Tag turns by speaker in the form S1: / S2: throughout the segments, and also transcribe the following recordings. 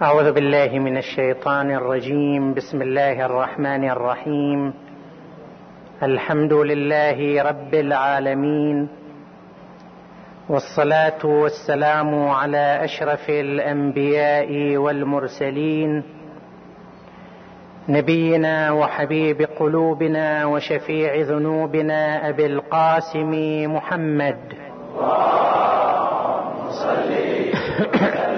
S1: أعوذ بالله من الشيطان الرجيم. بسم الله الرحمن الرحيم. الحمد لله رب العالمين. والصلاة والسلام على أشرف الأنبياء والمرسلين. نبينا وحبيب قلوبنا وشفيع ذنوبنا أبي القاسم محمد. اللهم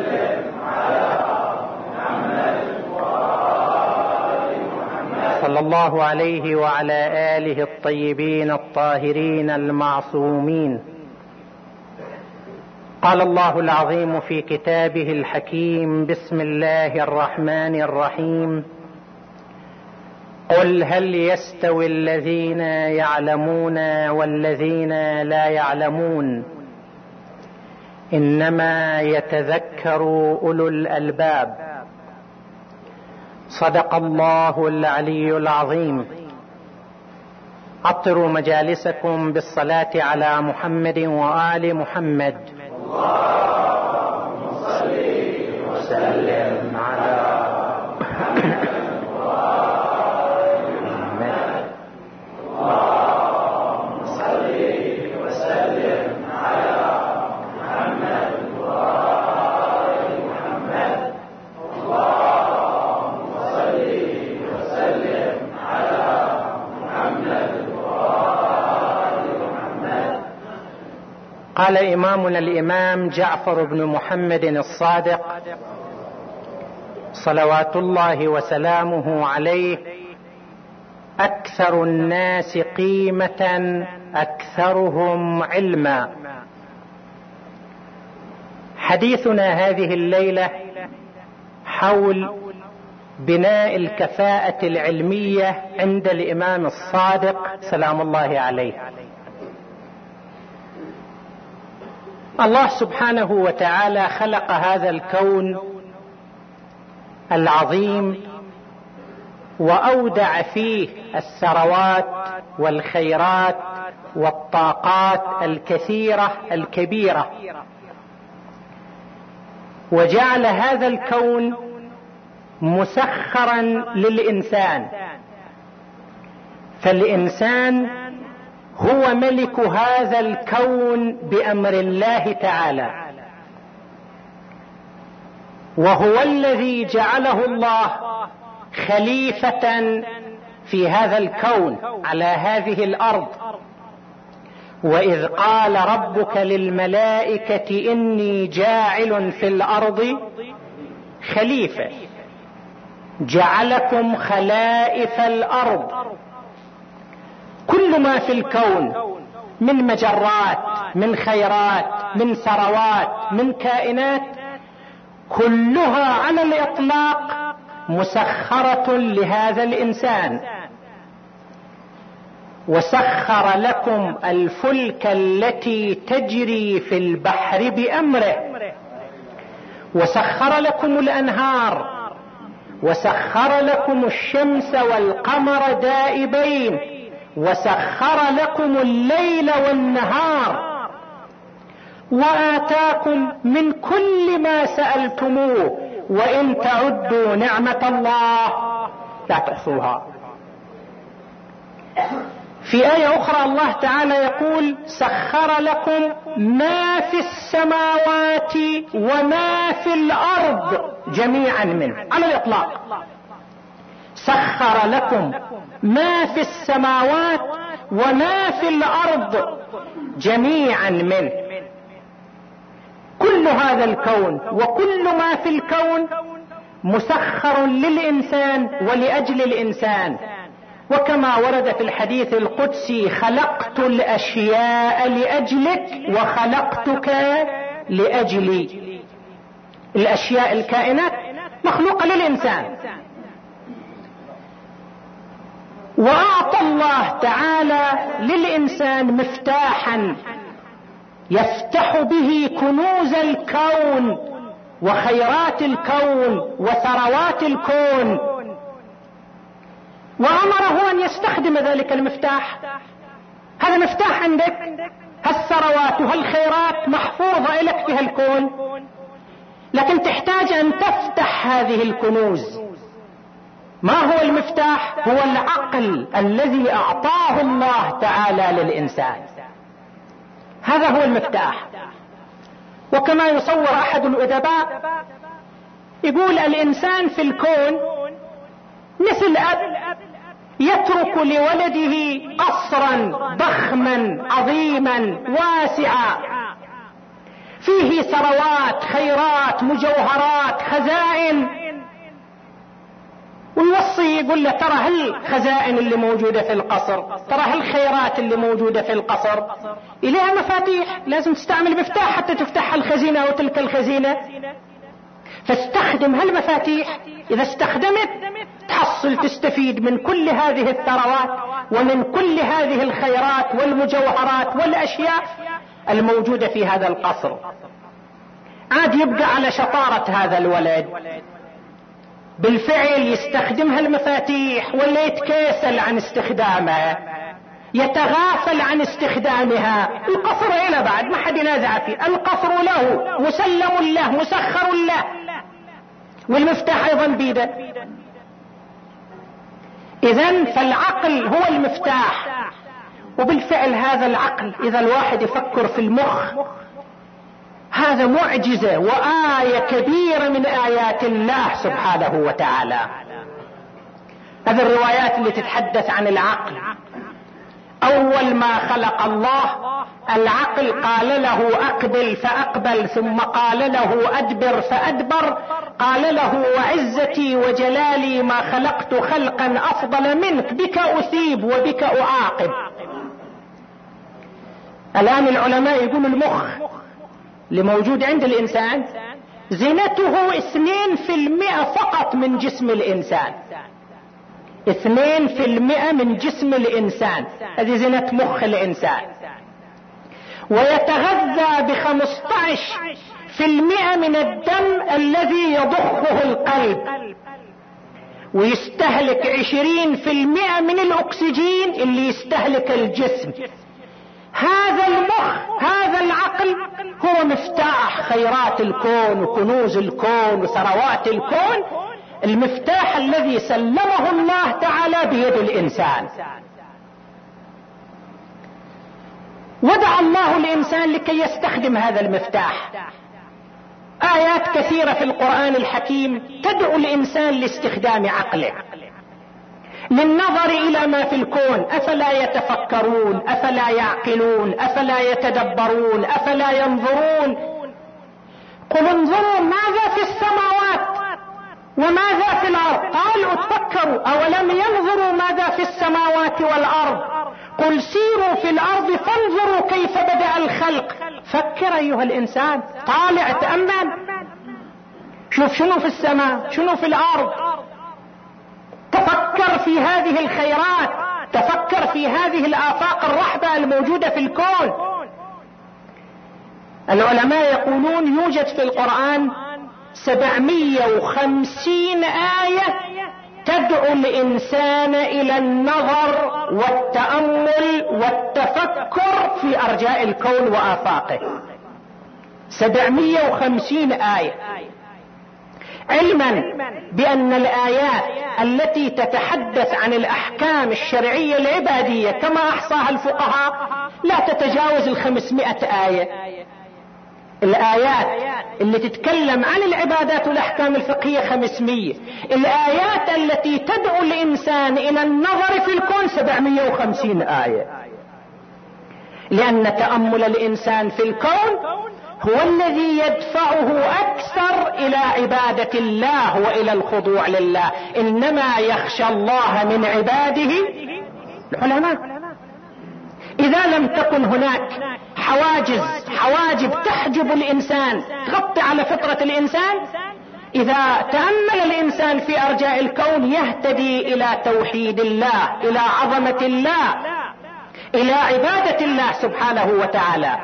S1: صلى الله عليه وعلى آله الطيبين الطاهرين المعصومين. قال الله العظيم في كتابه الحكيم بسم الله الرحمن الرحيم. قل هل يستوي الذين يعلمون والذين لا يعلمون؟ إنما يتذكر أولو الألباب. صدق الله العلي العظيم. عطروا مجالسكم بالصلاة على محمد وآل محمد. اللهم صل وسلم. قال إمامنا الإمام جعفر بن محمد الصادق صلوات الله وسلامه عليه أكثر الناس قيمة أكثرهم علما. حديثنا هذه الليلة حول بناء الكفاءة العلمية عند الإمام الصادق سلام الله عليه. الله سبحانه وتعالى خلق هذا الكون العظيم وأودع فيه الثروات والخيرات والطاقات الكثيرة الكبيرة. وجعل هذا الكون مسخرا للإنسان. فالإنسان هو ملك هذا الكون بأمر الله تعالى. وهو الذي جعله الله خليفة في هذا الكون على هذه الأرض. وإذ قال ربك للملائكة إني جاعل في الأرض خليفة. جعلكم خلائف الأرض. كل ما في الكون من مجرات من خيرات من ثروات من كائنات كلها على الإطلاق مسخرة لهذا الإنسان. وسخر لكم الفلك التي تجري في البحر بأمره. وسخر لكم الأنهار. وسخر لكم الشمس والقمر دائبين. وسخر لكم الليل والنهار وآتاكم من كل ما سألتموه وإن تعدوا نعمة الله. لا تحصوها في آية أخرى الله تعالى يقول سخر لكم ما في السماوات وما في الأرض جميعا منه على الإطلاق. سخر لكم ما في السماوات وما في الأرض جميعا منه كل هذا الكون وكل ما في الكون مسخر للإنسان ولأجل الإنسان. وكما ورد في الحديث القدسي خلقت الأشياء لأجلك وخلقتك لأجلي. الأشياء الكائنات مخلوقة للإنسان. وأعطى الله تعالى للإنسان مفتاحا يفتح به كنوز الكون وخيرات الكون وثروات الكون. وأمره أن يستخدم ذلك المفتاح. هذا مفتاح عندك؟ هالثروات وهالخيرات محفوظة لك في هالكون لكن تحتاج أن تفتح هذه الكنوز. ما هو المفتاح؟ هو العقل الذي أعطاه الله تعالى للإنسان. هذا هو المفتاح. وكما يصور أحد الأدباء يقول الإنسان في الكون مثل أب يترك لولده قصرا ضخما عظيما واسعا. فيه ثروات خيرات مجوهرات خزائن. ويوصي يقول له ترى هالخزائن اللي موجودة في القصر؟ ترى هالخيرات اللي موجودة في القصر؟ إليها مفاتيح. لازم تستعمل مفتاح حتى تفتح الخزينة وتلك الخزينة. فاستخدم هالمفاتيح. إذا استخدمت تحصل تستفيد من كل هذه الثروات ومن كل هذه الخيرات والمجوهرات والأشياء الموجودة في هذا القصر. عاد يبقى على شطارة هذا الولد. بالفعل يستخدمها المفاتيح ولا يتكاسل عن استخدامها. يتغافل عن استخدامها. القصر هنا بعد ما حد ينازع فيه. القصر له مسلم له مسخر له. والمفتاح أيضا بيده. اذا فالعقل هو المفتاح. وبالفعل هذا العقل إذا الواحد يفكر في المخ هذا معجزة وآية كبيرة من آيات الله سبحانه وتعالى. هذه الروايات اللي تتحدث عن العقل. أول ما خلق الله العقل قال له أقبل فأقبل ثم قال له أدبر فأدبر قال له وعزتي وجلالي ما خلقت خلقا أفضل منك بك أثيب وبك أعاقب. الآن العلماء يقولوا المخ اللي موجود عند الإنسان زينته اثنين في المئة فقط من جسم الإنسان. اثنين في المئة من جسم الإنسان. هذه زينة مخ الإنسان. ويتغذى بخمسطعش في المئة من الدم الذي يضخه القلب. ويستهلك عشرين في المئة من الأكسجين اللي يستهلك الجسم. هذا المخ هذا العقل هو مفتاح خيرات الكون وكنوز الكون وثروات الكون المفتاح الذي سلمه الله تعالى بيد الإنسان. ودع الله الإنسان لكي يستخدم هذا المفتاح. آيات كثيرة في القرآن الحكيم تدعو الإنسان لاستخدام عقله. للنظر إلى ما في الكون أفلا يتفكرون أفلا يعقلون أفلا يتدبرون أفلا ينظرون. قل انظروا ماذا في السماوات وماذا في الأرض. قالوا تفكروا أولم ينظروا ماذا في السماوات والأرض؟ قل سيروا في الأرض فانظروا كيف بدأ الخلق. فكر أيها الإنسان طالع تأمل. شوف شنو في السماء؟ شنو في الأرض؟ تفكر في هذه الخيرات تفكر في هذه الآفاق الرحبة الموجودة في الكون. العلماء يقولون يوجد في القرآن سبعمية وخمسين آية تدعو الإنسان إلى النظر والتأمل والتفكر في أرجاء الكون وآفاقه. سبعمية وخمسين آية. علما بأن الآيات التي تتحدث عن الأحكام الشرعية العبادية كما أحصاها الفقهاء لا تتجاوز الخمسمائة آية. الآيات اللي تتكلم عن العبادات والأحكام الفقهية خمسمية. الآيات التي تدعو الإنسان إلى النظر في الكون سبعمية وخمسين آية. لأن تأمل الإنسان في الكون هو الذي يدفعه أكثر إلى عبادة الله وإلى الخضوع لله. إنما يخشى الله من عباده العلماء. إذا لم تكن هناك حواجز حواجب تحجب الإنسان تغطي على فطرة الإنسان إذا تأمل الإنسان في أرجاء الكون يهتدي إلى توحيد الله إلى عظمة الله إلى عبادة الله سبحانه وتعالى.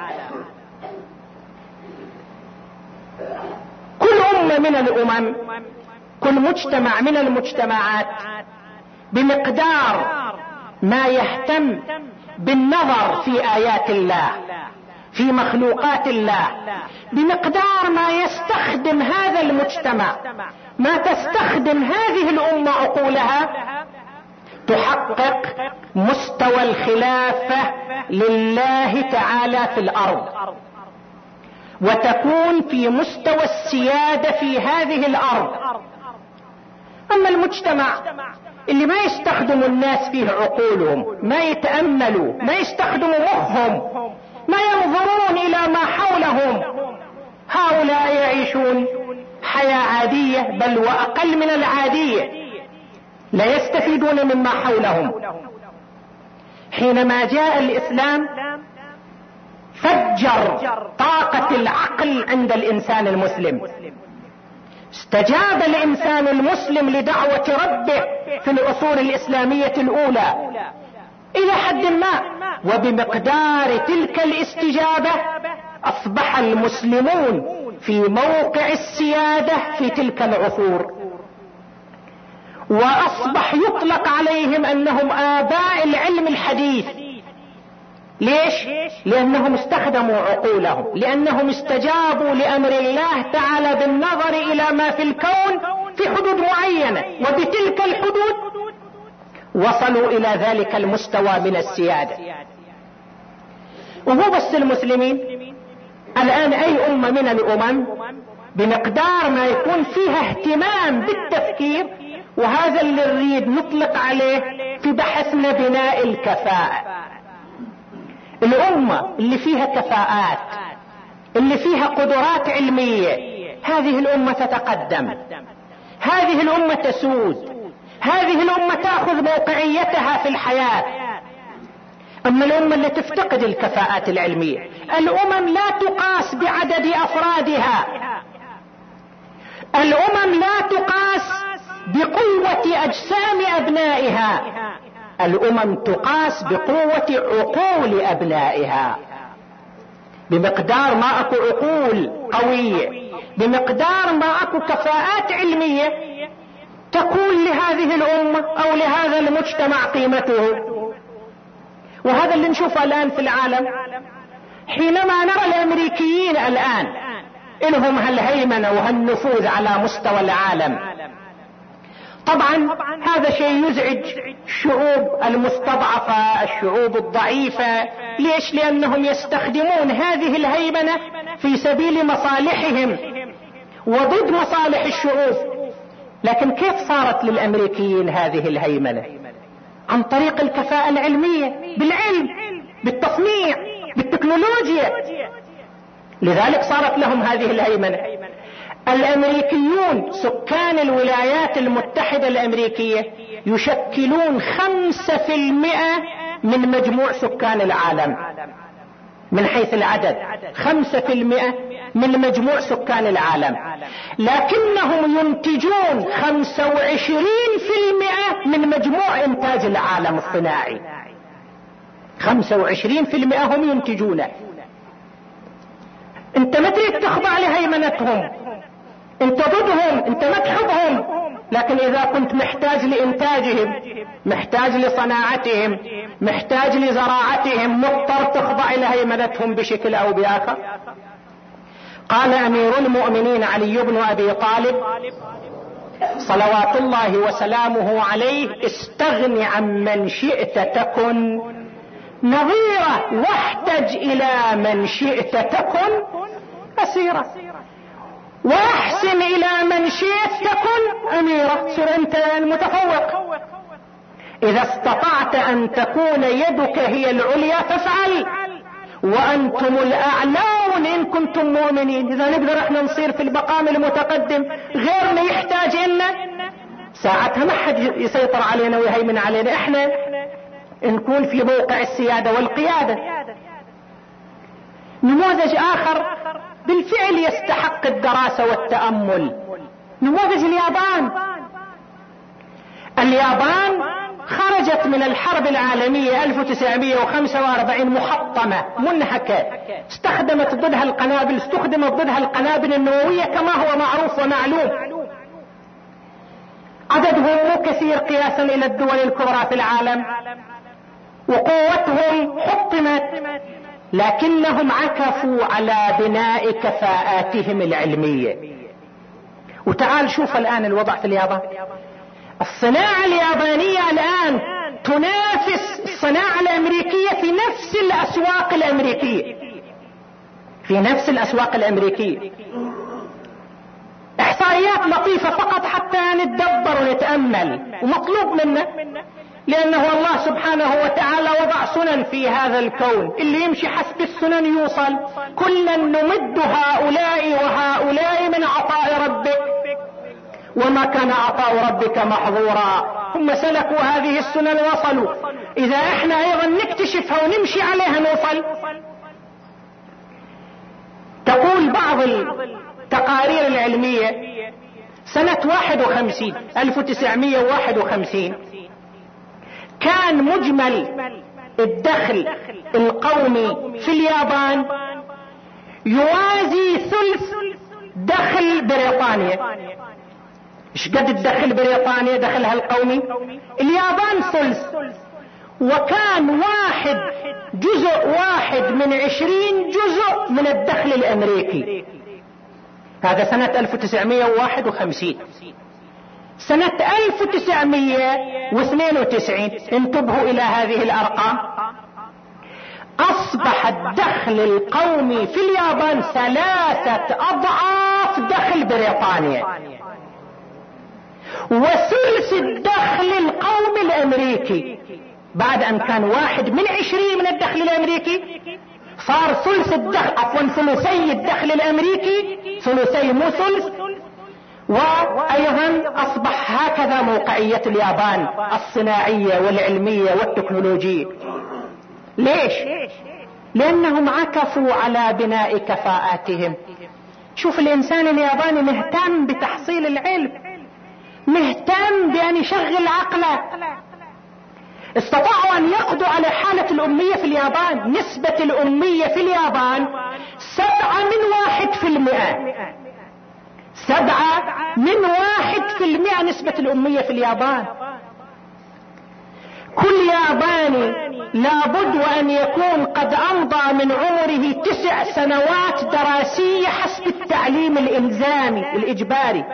S1: امة من الأمم كل مجتمع من المجتمعات بمقدار ما يهتم بالنظر في آيات الله في مخلوقات الله بمقدار ما يستخدم هذا المجتمع ما تستخدم هذه الأمة عقولها تحقق مستوى الخلافة لله تعالى في الأرض. وتكون في مستوى السيادة في هذه الأرض. أما المجتمع اللي ما يستخدموا الناس فيه عقولهم ما يتأملوا ما يستخدموا مخهم ما ينظرون إلى ما حولهم. هؤلاء يعيشون حياة عادية بل وأقل من العادية. لا يستفيدون مما حولهم. حينما جاء الإسلام فجر طاقة العقل عند الإنسان المسلم. استجاب الإنسان المسلم لدعوة ربه في العصور الإسلامية الأولى. إلى حد ما وبمقدار تلك الاستجابة أصبح المسلمون في موقع السيادة في تلك العصور. وأصبح يطلق عليهم أنهم آباء العلم الحديث. ليش؟ لأنهم استخدموا عقولهم لأنهم استجابوا لأمر الله تعالى بالنظر إلى ما في الكون في حدود معينة وبتلك الحدود وصلوا إلى ذلك المستوى من السيادة. ومو بس المسلمين الآن أي أمة من الأمم بمقدار ما يكون فيها اهتمام بالتفكير وهذا اللي نريد نطلق عليه في بحثنا بناء الكفاءة. الأمة اللي فيها كفاءات اللي فيها قدرات علمية هذه الأمة تتقدم. هذه الأمة تسود. هذه الأمة تأخذ موقعيتها في الحياة. أما الأمة اللي تفتقد الكفاءات العلمية الأمم لا تقاس بعدد أفرادها. الأمم لا تقاس بقوة أجسام أبنائها. الأمم تقاس بقوة عقول أبنائها. بمقدار ما أكو عقول قوية. بمقدار ما أكو كفاءات علمية تكون لهذه الأمة أو لهذا المجتمع قيمته. وهذا اللي نشوفه الآن في العالم. حينما نرى الأمريكيين الآن لهم هالهيمنة وهالنفوذ على مستوى العالم طبعا هذا شيء يزعج الشعوب المستضعفة الشعوب الضعيفة. ليش؟ لأنهم يستخدمون هذه الهيمنة في سبيل مصالحهم. وضد مصالح الشعوب. لكن كيف صارت للأمريكيين هذه الهيمنة عن طريق الكفاءة العلمية بالعلم بالتصنيع بالتكنولوجيا. لذلك صارت لهم هذه الهيمنة الأمريكيون سكان الولايات المتحدة الأمريكية يشكلون خمسة في المئة من مجموع سكان العالم. من حيث العدد خمسة في المئة من مجموع سكان العالم. لكنهم ينتجون خمسة وعشرين في المئة من مجموع إنتاج العالم الصناعي. خمسة وعشرين في المئة هم ينتجونه. انت ما تريد تخضع لهيمنتهم. انت ضدهم انت ما تحبهم. لكن إذا كنت محتاج لإنتاجهم محتاج لصناعتهم محتاج لزراعتهم مضطر تخضع لهيمنتهم بشكل أو بآخر. قال أمير المؤمنين علي بن أبي طالب صلوات الله وسلامه عليه استغن عن من شئت تكن نظيره واحتج إلى من شئت تكن اسيره واحسن إلى من شئت تكن أميرة صر انت المتفوق. إذا استطعت أن تكون يدك هي العليا فافعل. وأنتم الأعلون إن كنتم مؤمنين. إذا نقدر إحنا نصير في المقام المتقدم غيرنا يحتاج لنا ساعتها ما حد يسيطر علينا ويهيمن علينا. إحنا نكون في موقع السيادة والقيادة. نموذج آخر. بالفعل يستحق الدراسة والتأمل. نموذج اليابان. اليابان خرجت من الحرب العالمية 1945 محطمة منهكة. استخدمت ضدها القنابل استخدمت ضدها القنابل النووية كما هو معروف ومعلوم. عددهم مو كثير قياسا إلى الدول الكبرى في العالم. وقوتهم حطمت. لكنهم عكفوا على بناء كفاءاتهم العلمية. وتعال شوف الآن الوضع في اليابان. الصناعة اليابانية الآن تنافس الصناعة الأمريكية في نفس الأسواق الأمريكية. في نفس الأسواق الأمريكية. إحصائيات لطيفة فقط حتى نتدبر ونتأمل. ومطلوب منا. لأنه الله سبحانه وتعالى وضع سنن في هذا الكون. اللي يمشي حسب السنن يوصل. كلا نمد هؤلاء وهؤلاء من عطاء ربك. وما كان عطاء ربك محظورا. هم سلكوا هذه السنن وصلوا. إذا إحنا أيضا نكتشفها ونمشي عليها نوصل. تقول بعض التقارير العلمية سنة 51 1951 كان مجمل الدخل القومي في اليابان. يوازي ثلث دخل بريطانيا. إيش قد الدخل بريطانيا دخلها القومي اليابان ثلث. وكان واحد جزء واحد من عشرين جزء من الدخل الأمريكي. هذا سنة 1951 سنة 1992 انتبهوا إلى هذه الأرقام. أصبح الدخل القومي في اليابان ثلاثة أضعاف دخل بريطانيا. وثلث الدخل القومي الأمريكي. بعد أن كان واحد من عشرين من الدخل الأمريكي صار ثلث الدخل عفوا ثلثي الدخل الأمريكي ثلثي مو ثلث وأيضا أصبح هكذا موقعية اليابان الصناعية والعلمية والتكنولوجية. ليش؟ لأنهم عكفوا على بناء كفاءاتهم. شوف الإنسان الياباني مهتم بتحصيل العلم مهتم بأن يشغل عقله. استطاعوا أن يقضوا على حالة الأمية في اليابان. نسبة الأمية في اليابان سبعة من واحد في المئة. سبعة من واحد في المئة نسبة الأمية في اليابان. كل ياباني لابد وان يكون قد أمضى من عمره تسع سنوات دراسية حسب التعليم الإلزامي الاجباري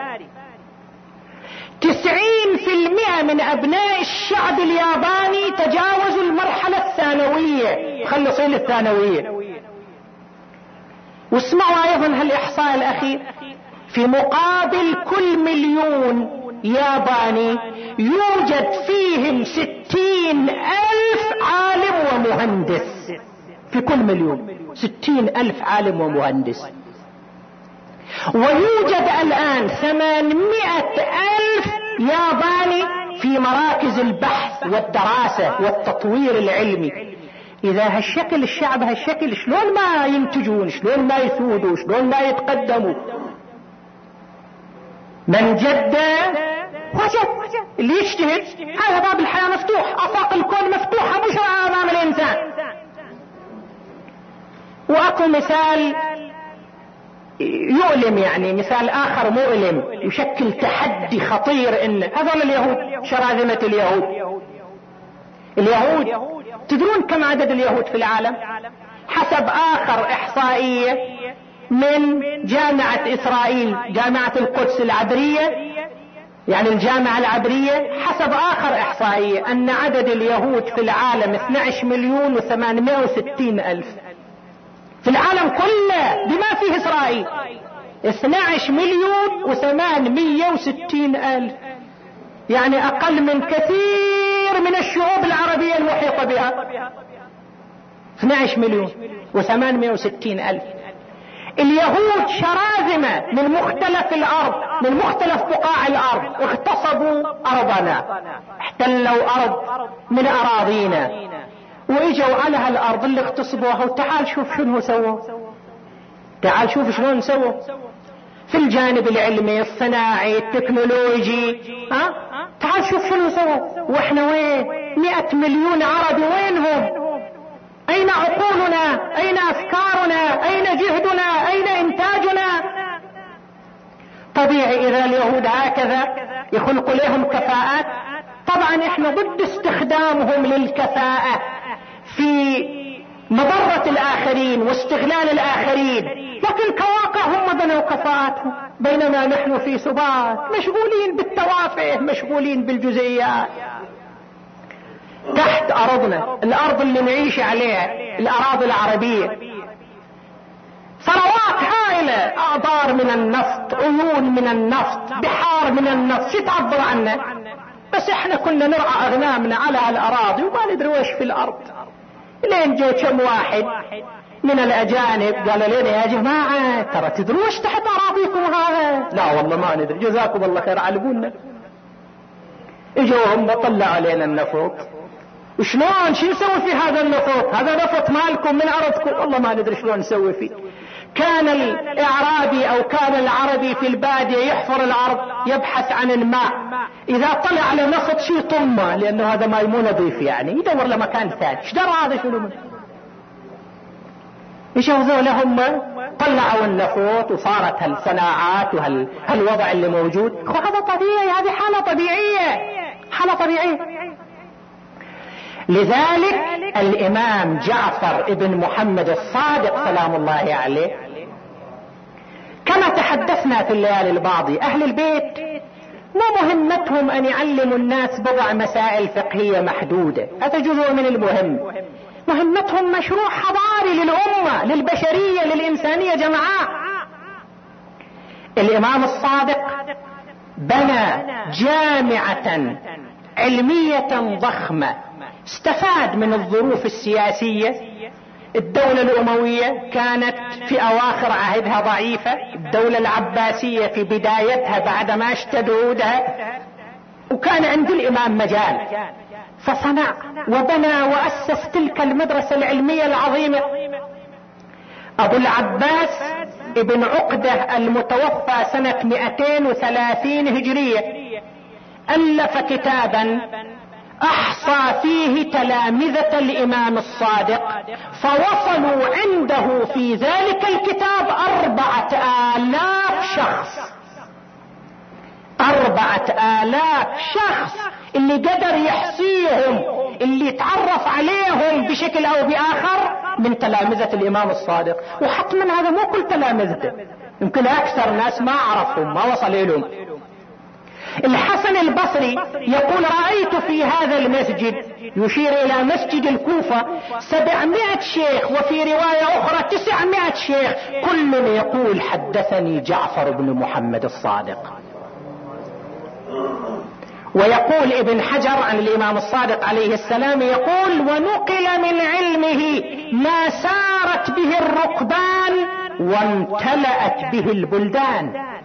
S1: تسعين في المئة من أبناء الشعب الياباني تجاوزوا المرحلة الثانوية. خلصين الثانوية. واسمعوا أيضا هالإحصاء الأخير. في مقابل كل مليون ياباني يوجد فيهم ستين ألف عالم ومهندس. في كل مليون ستين ألف عالم ومهندس. ويوجد الآن ثمانمائة ألف ياباني في مراكز البحث والدراسة والتطوير العلمي. إذا هالشكل الشعب هالشكل شلون ما ينتجون شلون ما يسودوا شلون ما يتقدموا؟ من جد وجد اللي يجتهد هذا باب الحياة مفتوح آفاق الكون مفتوحة مش أمام الإنسان. وأكو مثال يؤلم يعني مثال آخر مؤلم يشكل تحدي خطير إن هذول اليهود شراذمة اليهود. اليهود تدرون كم عدد اليهود في العالم؟ حسب آخر إحصائية من جامعة إسرائيل جامعة القدس العبرية. يعني الجامعة العبرية حسب آخر إحصائية أن عدد اليهود في العالم 12 مليون و860 ألف. في العالم كله بما فيه إسرائيل. 12 مليون و860 ألف. يعني أقل من كثير من الشعوب العربية المحيطة بها. 12 مليون و860 ألف. اليهود شراذمة من مختلف الأرض من مختلف بقاع الأرض. اغتصبوا أرضنا احتلوا أرض من أراضينا. وإجوا على هالأرض اللي اغتصبوها وتعال شوف شنو سووا. تعال شوف شلون سووا. في الجانب العلمي الصناعي التكنولوجي ها؟ تعال شوف شنو سووا. وإحنا وين؟ مئة مليون عربي وينهم؟ أين عقولنا؟ أين أفكارنا اين جهدنا اين انتاجنا طبيعي إذا اليهود هكذا يخلق لهم كفاءات. طبعا إحنا ضد استخدامهم للكفاءة في مضرة الآخرين واستغلال الآخرين. لكن كواقع هم بنوا كفاءاتهم بينما نحن في سبات مشغولين بالتوافه مشغولين بالجزئيات. تحت أرضنا الأرض اللي نعيش عليها الأراضي العربية. هائلة أعبار من النفط عيون من النفط بحار من النفط. شو تعبر عنا بس إحنا كنا نرعى أغنامنا على الأراضي وما ندري وش في الأرض. لين جو كم واحد من الأجانب قالوا لنا يا جماعة ترى تدروا وش تحت أراضيكم هذا؟ لا والله ما ندري. جزاكم الله خير. علمونا إجوا هم طلعوا علينا النفط وشلون؟ شو نسوي في هذا النفط هذا نفط مالكم من أرضكم؟ والله ما ندري شلون نسوي فيه. كان الإعرابي أو كان العربي في البادية يحفر الأرض يبحث عن الماء إذا طلع على نفط شي طمة لأنه هذا ماي مو نظيف يعني يدور له مكان ثاني. إيش درى هذا شنو؟ منه إيش هذول هم طلعوا النفط وصارت هالصناعات وهالوضع اللي موجود. هذا طبيعي هذه حالة طبيعية. حالة طبيعية. لذلك الإمام جعفر ابن محمد الصادق سلام الله عليه كما تحدثنا في الليالي الماضية أهل البيت مو مهمتهم أن يعلموا الناس بضع مسائل فقهية محدودة. هذا جزء من المهم؟ مهمتهم مشروع حضاري للأمة للبشرية للإنسانية جمعاء. الإمام الصادق بنى جامعة علمية ضخمة استفاد من الظروف السياسية. الدولة الأموية كانت في أواخر عهدها ضعيفة. الدولة العباسية في بدايتها بعدما اشتد عودها. وكان عند الإمام مجال. فصنع وبنى وأسس تلك المدرسة العلمية العظيمة. أبو العباس ابن عقدة المتوفى سنة 230 هجرية. ألف كتابا أحصى فيه تلامذة الإمام الصادق فوصلوا عنده في ذلك الكتاب أربعة آلاف شخص. أربعة آلاف شخص اللي قدر يحصيهم اللي تعرف عليهم بشكل أو بآخر من تلامذة الإمام الصادق. وحتما هذا مو كل تلامذته يمكن أكثر ناس ما عرفهم ما وصل لهم. الحسن البصري يقول رأيت في هذا المسجد يشير إلى مسجد الكوفة سبعمائة شيخ وفي رواية أخرى تسعمائة شيخ. كل يقول حدثني جعفر بن محمد الصادق. ويقول ابن حجر عن الإمام الصادق عليه السلام يقول ونقل من علمه ما سارت به الركبان وامتلأت به البلدان.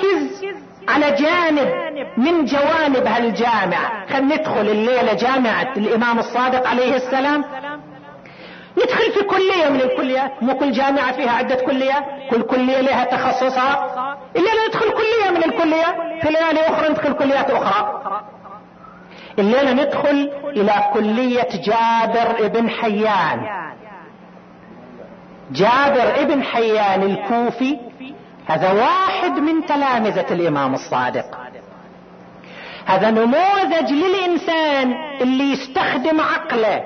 S1: نركز على جانب من جوانب هالجامعة. خلينا ندخل الليلة جامعة الإمام الصادق عليه السلام. ندخل في كلية من الكليات. مو كل جامعة فيها عدة كليات؟ كل كلية لها تخصصها الليلة ندخل كلية من الكليات في ليالي أخرى ندخل كليات أخرى. الليلة ندخل إلى كلية جابر ابن حيان. جابر ابن حيان الكوفي هذا واحد من تلامذة الإمام الصادق. هذا نموذج للإنسان اللي يستخدم عقله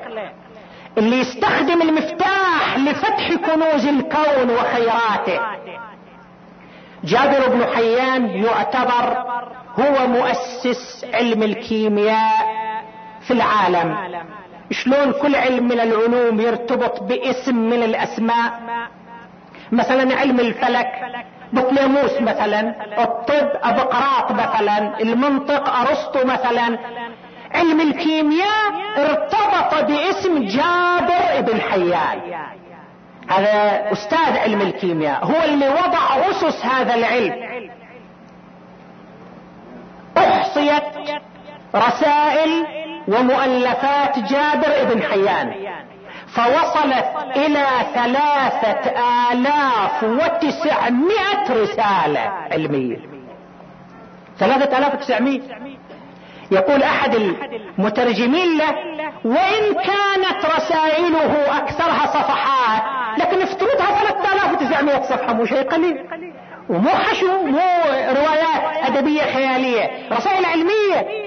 S1: اللي يستخدم المفتاح لفتح كنوز الكون وخيراته. جابر بن حيان يعتبر هو مؤسس علم الكيمياء في العالم. شلون كل علم من العلوم يرتبط باسم من الأسماء؟ مثلا علم الفلك. بطليموس مثلا الطب أبقراط مثلا المنطق أرسطو مثلا. علم الكيمياء ارتبط باسم جابر بن حيان. هذا أستاذ علم الكيمياء هو اللي وضع أسس هذا العلم. أحصيت رسائل ومؤلفات جابر بن حيان. فوصلت إلى ثلاثة آلاف وتسعمائة رسالة علمية. ثلاثة آلاف وتسعمائة. يقول أحد المترجمين له وإن كانت رسائله أكثرها صفحات لكن افترضها 3900 صفحة مو شيء قليل. ومو حشو مو روايات أدبية خيالية رسائل علمية.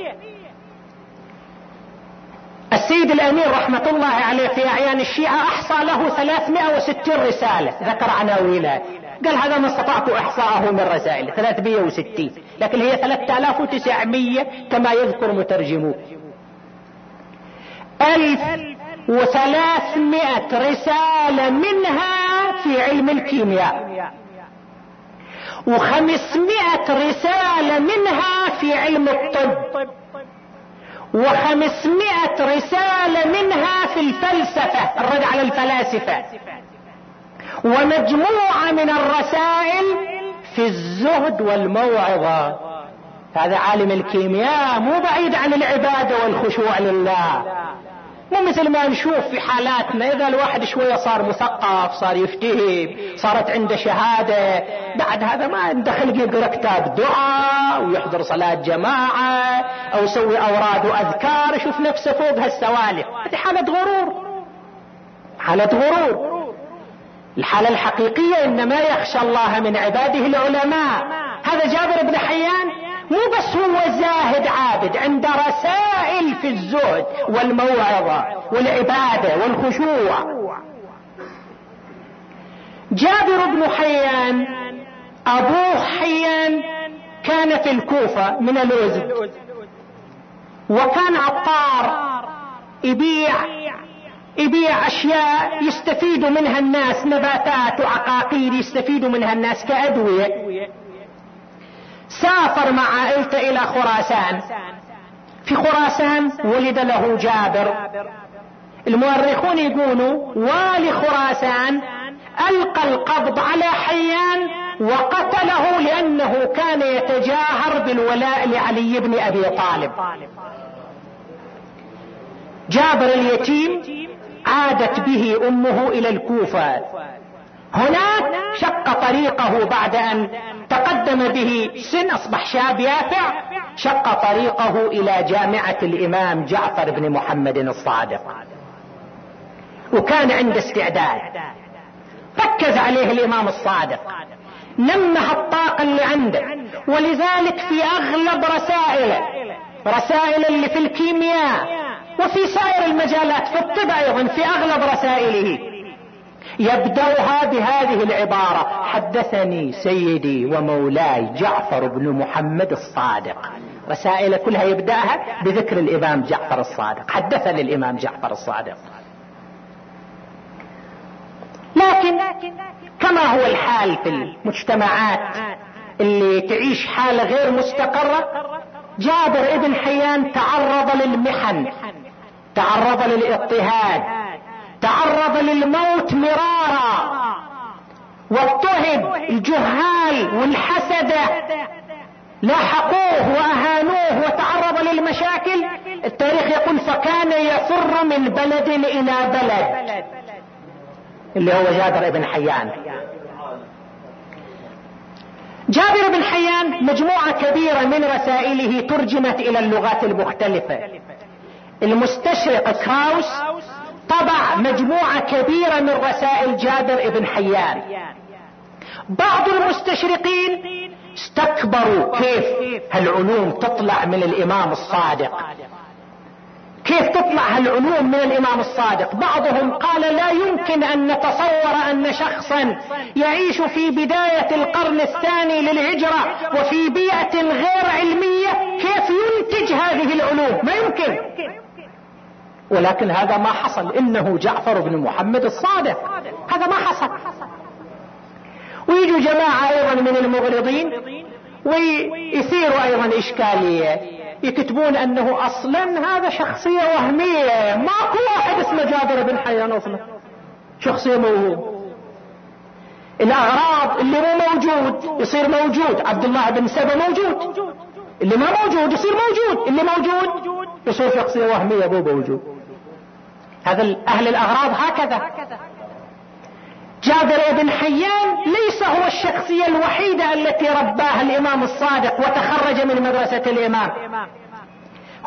S1: السيد الأمير رحمة الله عليه في أعيان الشيعة أحصى له 360 رسالة. ذكر عناوينها قال هذا ما استطعت إحصاءه من رسائل. 360 لكن هي 3900 كما يذكر ألف وثلاثمائة رسالة منها في علم الكيمياء. وخمسمائة رسالة منها في علم الطب. وخمسمائة رسالة منها في الفلسفة. الرد على الفلاسفة. ومجموعة من الرسائل في الزهد والموعظة. هذا عالم الكيمياء مو بعيد عن العبادة والخشوع لله. مو مثل ما نشوف في حالاتنا. إذا الواحد شوية صار مثقف صار يفتهم صارت عنده شهادة بعد هذا ما دخل يقرأ كتاب دعاء ويحضر صلاة جماعة أو يسوي أوراد وأذكار يشوف نفسه فوق هالسوالف. هذه حالة غرور. حالة غرور. الحالة الحقيقية انما يخشى الله من عباده العلماء. هذا جابر بن حيان مو بس هو زاهد عابد عنده رسائل في الزهد والموعظة والعبادة والخشوع. جابر بن حيان ابوه حيان كان في الكوفة من الوزد. وكان عطار يبيع يبيع أشياء يستفيد منها الناس نباتات وعقاقير يستفيد منها الناس كأدوية. سافر مع عائلته إلى خراسان. في خراسان ولد له جابر. المؤرخون يقولوا والي خراسان ألقى القبض على حيان وقتله لأنه كان يتجاهر بالولاء لعلي بن أبي طالب. جابر اليتيم عادت به أمه إلى الكوفة. هناك شق طريقه بعد أن تقدم به سن أصبح شاب يافع شق طريقه إلى جامعة الإمام جعفر بن محمد الصادق. وكان عنده استعداد. ركز عليه الإمام الصادق. نمه الطاقة اللي عنده. ولذلك في أغلب رسائله رسائل اللي في الكيمياء وفي سائر المجالات في الطب أيضا في أغلب رسائله يبدأها بهذه العبارة. حدثني سيدي ومولاي جعفر بن محمد الصادق. رسائل كلها يبدأها بذكر الإمام جعفر الصادق. حدثني الإمام جعفر الصادق. لكن كما هو الحال في المجتمعات اللي تعيش حالة غير مستقرة جابر ابن حيان تعرض للمحن تعرض للاضطهاد تعرض للموت مرارا واضطهد الجهال والحسدة لاحقوه وأهانوه وتعرض للمشاكل. التاريخ يقول فكان يفر من بلد إلى بلد. اللي هو جابر بن حيان. جابر بن حيان مجموعة كبيرة من رسائله ترجمت إلى اللغات المختلفة. المستشرق كراوس طبع مجموعة كبيرة من رسائل جابر بن حيان. بعض المستشرقين استكبروا. كيف؟ هالعلوم تطلع من الإمام الصادق. كيف تطلع هالعلوم من الإمام الصادق؟ بعضهم قال لا يمكن أن نتصور أن شخصا يعيش في بداية القرن الثاني للهجرة وفي بيئة غير علمية. كيف ينتج هذه العلوم؟ ما يمكن. ولكن هذا ما حصل. إنه جعفر بن محمد الصادق. هذا ما حصل. ويجوا جماعة أيضا من المغرضين ويثيروا أيضا إشكالية. يكتبون أنه أصلا هذا شخصية وهمية. ماكو واحد اسمه جابر بن حيان أصلا. شخصية موهوم الاغراض اللي مو موجود يصير موجود. عبد الله بن سبأ موجود. اللي ما موجود يصير موجود. اللي موجود يصير شخصية وهمية مو موجود. هذا أهل الأغراض هكذا. جابر بن حيان ليس هو الشخصية الوحيدة التي رباها الإمام الصادق وتخرج من مدرسة الإمام.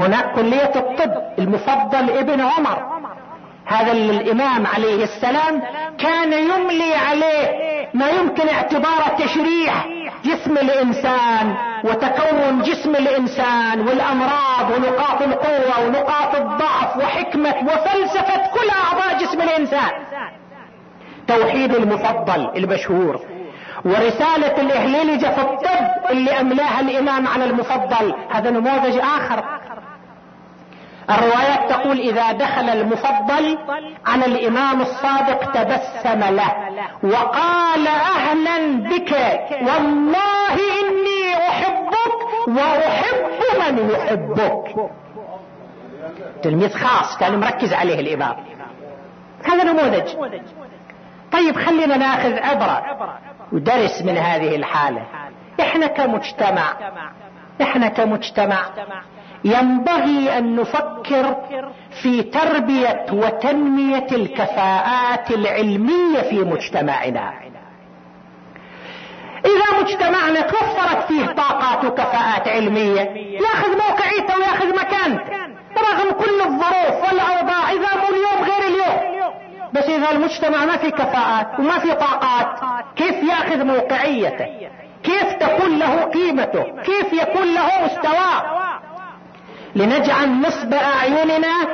S1: هناك كلية الطب المفضل ابن عمر. هذا الإمام عليه السلام كان يملي عليه ما يمكن اعتباره تشريح جسم الإنسان. وتكون جسم الإنسان والأمراض ونقاط القوة ونقاط الضعف وحكمة وفلسفة كل أعضاء جسم الإنسان. توحيد المفضل المشهور ورسالة الاهليلجة في الطب اللي أملاها الإمام على المفضل. هذا نموذج آخر. الروايات تقول إذا دخل المفضل على الإمام الصادق تبسم له وقال أهلا بك والله إني احبك وأحب من يحبك. تلميذ خاص كان مركز عليه الإمام. هذا نموذج. طيب خلينا ناخذ عبرة ودرس من هذه الحالة. إحنا كمجتمع إحنا كمجتمع ينبغي أن نفكر في تربية وتنمية الكفاءات العلمية في مجتمعنا. إذا مجتمعنا توفرت فيه طاقات وكفاءات علمية. ياخذ موقعيته وياخذ مكانته رغم كل الظروف والأوضاع إذا مو اليوم غير اليوم. بس إذا المجتمع ما في كفاءات وما في طاقات كيف ياخذ موقعيته؟ كيف تكون له قيمته؟ كيف يكون له مستواه؟ لنجعل نصب أعيننا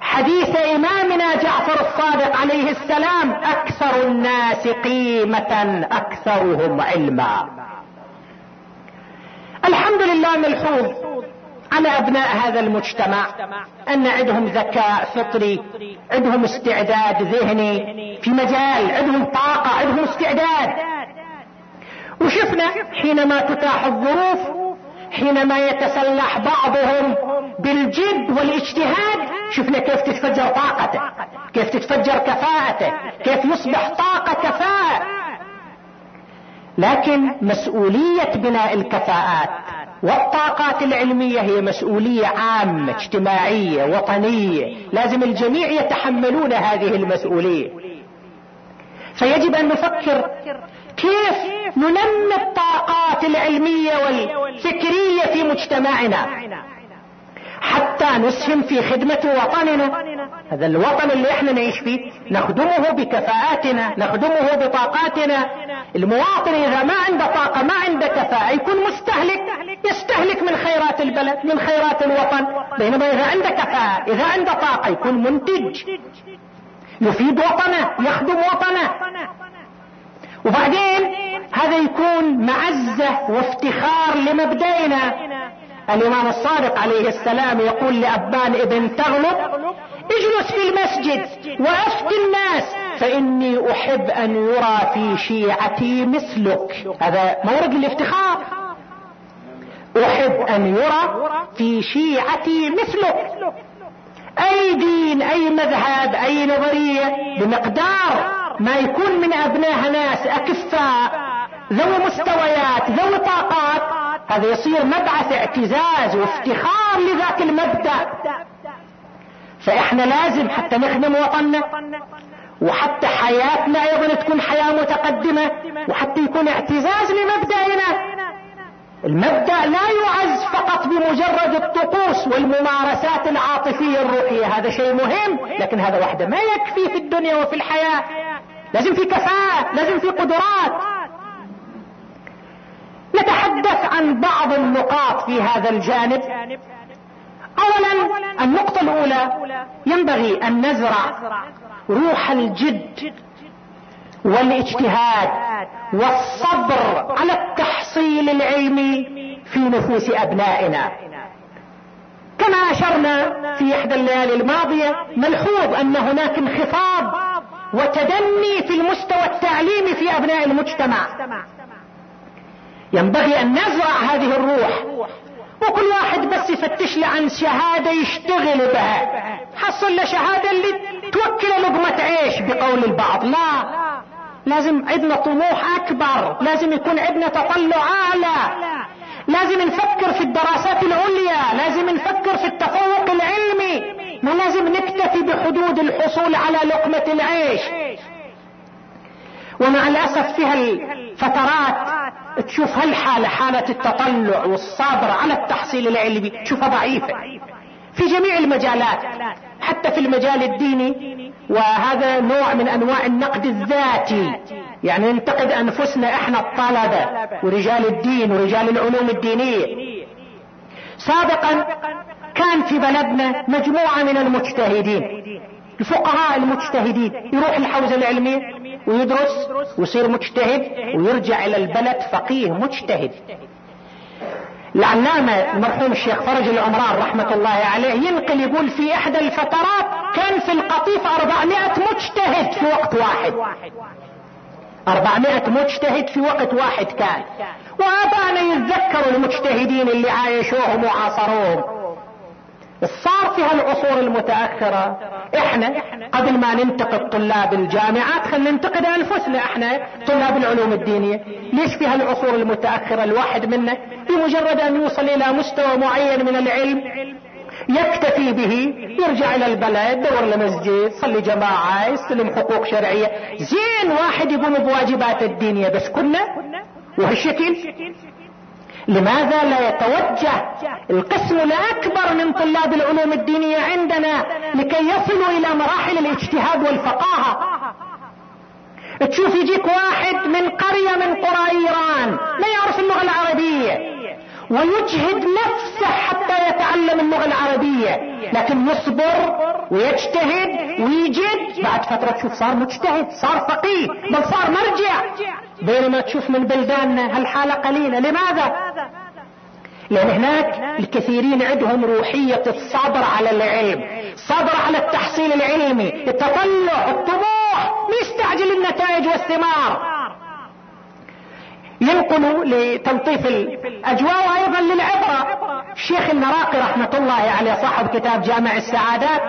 S1: حديث إمامنا جعفر الصادق عليه السلام أكثر الناس قيمة أكثرهم علما. الحمد لله ملحوظ على أبناء هذا المجتمع أن عندهم ذكاء فطري عندهم استعداد ذهني في مجال عندهم طاقة عندهم استعداد. وشفنا حينما تتاح الظروف حينما يتسلح بعضهم بالجد والاجتهاد شفنا كيف تتفجر طاقته كيف تتفجر كفاءته كيف يصبح طاقة كفاءة. لكن مسؤولية بناء الكفاءات والطاقات العلمية هي مسؤولية عامة اجتماعية وطنية. لازم الجميع يتحملون هذه المسؤولية. فيجب أن نفكر كيف ننمي الطاقات العلمية والفكرية في مجتمعنا؟ حتى نسهم في خدمة وطننا. هذا الوطن اللي إحنا نعيش فيه. نخدمه بكفاءاتنا نخدمه بطاقاتنا. المواطن إذا ما عنده طاقة ما عنده كفاءة يكون مستهلك. يستهلك من خيرات البلد من خيرات الوطن. بينما إذا عنده كفاءة إذا عنده طاقة يكون منتج. يفيد وطنه يخدم وطنه. وبعدين هذا يكون معزة وافتخار لمبدئنا الإمام الصادق عليه السلام يقول لأبان ابن تغلب اجلس في المسجد وافت الناس فإني أحب أن يرى في شيعتي مثلك. هذا مورد الافتخار أحب أن يرى في شيعتي مثلك. أي دين أي مذهب أي نظرية بمقدار ما يكون من أبنائها ناس اكفاء ذوي مستويات ذوي طاقات. هذا يصير مبعث اعتزاز وافتخار لذاك المبدأ. فإحنا لازم حتى نخدم وطننا وحتى حياتنا أيضا تكون حياة متقدمة وحتى يكون اعتزاز لمبدأنا. المبدأ لا يعز فقط بمجرد الطقوس والممارسات العاطفية الروحية. هذا شيء مهم لكن هذا وحده ما يكفي في الدنيا وفي الحياة. لازم في كفاءة لازم في قدرات. نتحدث عن بعض النقاط في هذا الجانب. اولا النقطة الأولى ينبغي أن نزرع روح الجد والاجتهاد والصبر على التحصيل العلمي في نفوس أبنائنا. كما أشرنا في إحدى الليالي الماضية ملحوظ أن هناك انخفاض وتدني في المستوى التعليمي في أبناء المجتمع. ينبغي أن نزرع هذه الروح. وكل واحد بس يفتش لي عن شهادة يشتغل بها. حصل له شهادة اللي توكل لقمة عيش بقول البعض. لا. لازم عندنا طموح أكبر. لازم يكون عندنا تطلع أعلى. لازم نفكر في الدراسات العليا. لازم نفكر في التفوق العلمي. ما لازم نكتفي بحدود الحصول على لقمة العيش. ومع الأسف في هالفترات تشوف هالحالة حالة التطلع والصبر على التحصيل العلمي تشوفها ضعيفة. في جميع المجالات حتى في المجال الديني وهذا نوع من أنواع النقد الذاتي. يعني ننتقد أنفسنا إحنا الطلبة ورجال الدين ورجال العلوم الدينية. سابقا كان في بلدنا مجموعة من المجتهدين. الفقهاء المجتهدين. يروح الحوزة العلمية ويدرس ويصير مجتهد ويرجع إلى البلد فقيه مجتهد. العلامة المرحوم الشيخ فرج العمران رحمة الله عليه ينقل يقول في إحدى الفترات كان في القطيف 400 مجتهد في وقت واحد. 400 مجتهد في وقت واحد كان. وأبانا يتذكروا المجتهدين اللي عايشوهم وعاصروهم. صار في هالعصور المتأخرة. إحنا قبل ما ننتقد طلاب الجامعات خلينا ننتقد أنفسنا إحنا طلاب العلوم الدينية. ليش في هالعصور المتأخرة؟ الواحد منا بمجرد أن يوصل إلى مستوى معين من العلم يكتفي به يرجع إلى البلد دور لمسجد صلي جماعة يستلم حقوق شرعية. زين واحد يقوم بواجبات الدينية بس كنا؟ وهالشكل؟ لماذا لا يتوجه القسم الأكبر من طلاب العلوم الدينية عندنا لكي يصلوا إلى مراحل الاجتهاد والفقاهة؟ تشوف يجيك واحد من قرية من قرى إيران ما يعرف اللغة العربية ويجهد نفسه حتى يتعلم اللغة العربية لكن يصبر ويجتهد ويجد. بعد فترة تشوف صار مجتهد صار فقيه بل صار مرجع. بينما تشوف من بلداننا هالحالة قليلة. لماذا؟ لأن هناك الكثيرين عندهم روحية الصبر على العلم صبر على التحصيل العلمي التطلع الطموح يستعجل النتائج والثمار ينقل لتلطيف الأجواء وأيضا للعبرة. الشيخ النراقي رحمة الله عليه صاحب كتاب جامع السعادات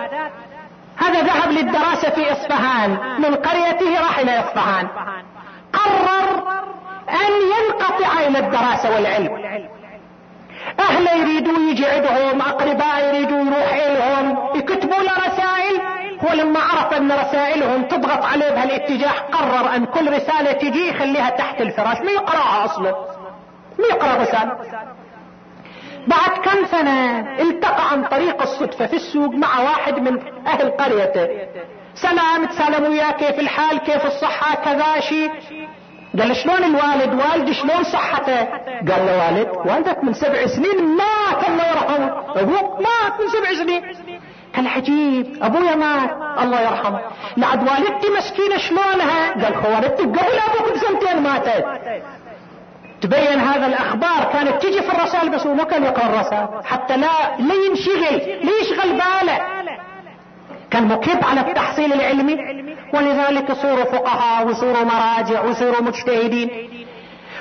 S1: هذا ذهب للدراسة في إصفهان. من قريته راح إلى إصفهان. قرر أن ينقطع إلى الدراسة والعلم. اهله يريدوا يجي عندهم أقرباء يريدوا يروح لهم يكتبوا له رسائل. هو لما عرف أن رسائلهم تضغط عليه بهالاتجاه قرر أن كل رسالة تجي يخليها تحت الفراش. ما يقرأها أصلا؟ ما يقرأ رسالة. بعد كم سنة التقى عن طريق الصدفة في السوق مع واحد من أهل قريته. سلام تسلم وياه كيف الحال كيف الصحة كذا شيء. قال شلون الوالد؟ والدي شلون صحته؟ قال له والد والدك من سبع سنين مات الله يرحمه أبوك مات من سبع سنين. قال عجيب أبويا مات. الله يرحمه. لعد والدتي مسكينة شلونها؟ قال والدتي قبل أبوك بسنتين ماتت. تبين هذا الأخبار كانت تجي في الرسائل بس هو ما كان يقرأ الرسائل. حتى لا لا ينشغل لا يشغل باله. كان مكب على التحصيل العلمي. ولذلك يصيروا فقهاء ويصيروا مراجع ويصيروا مجتهدين.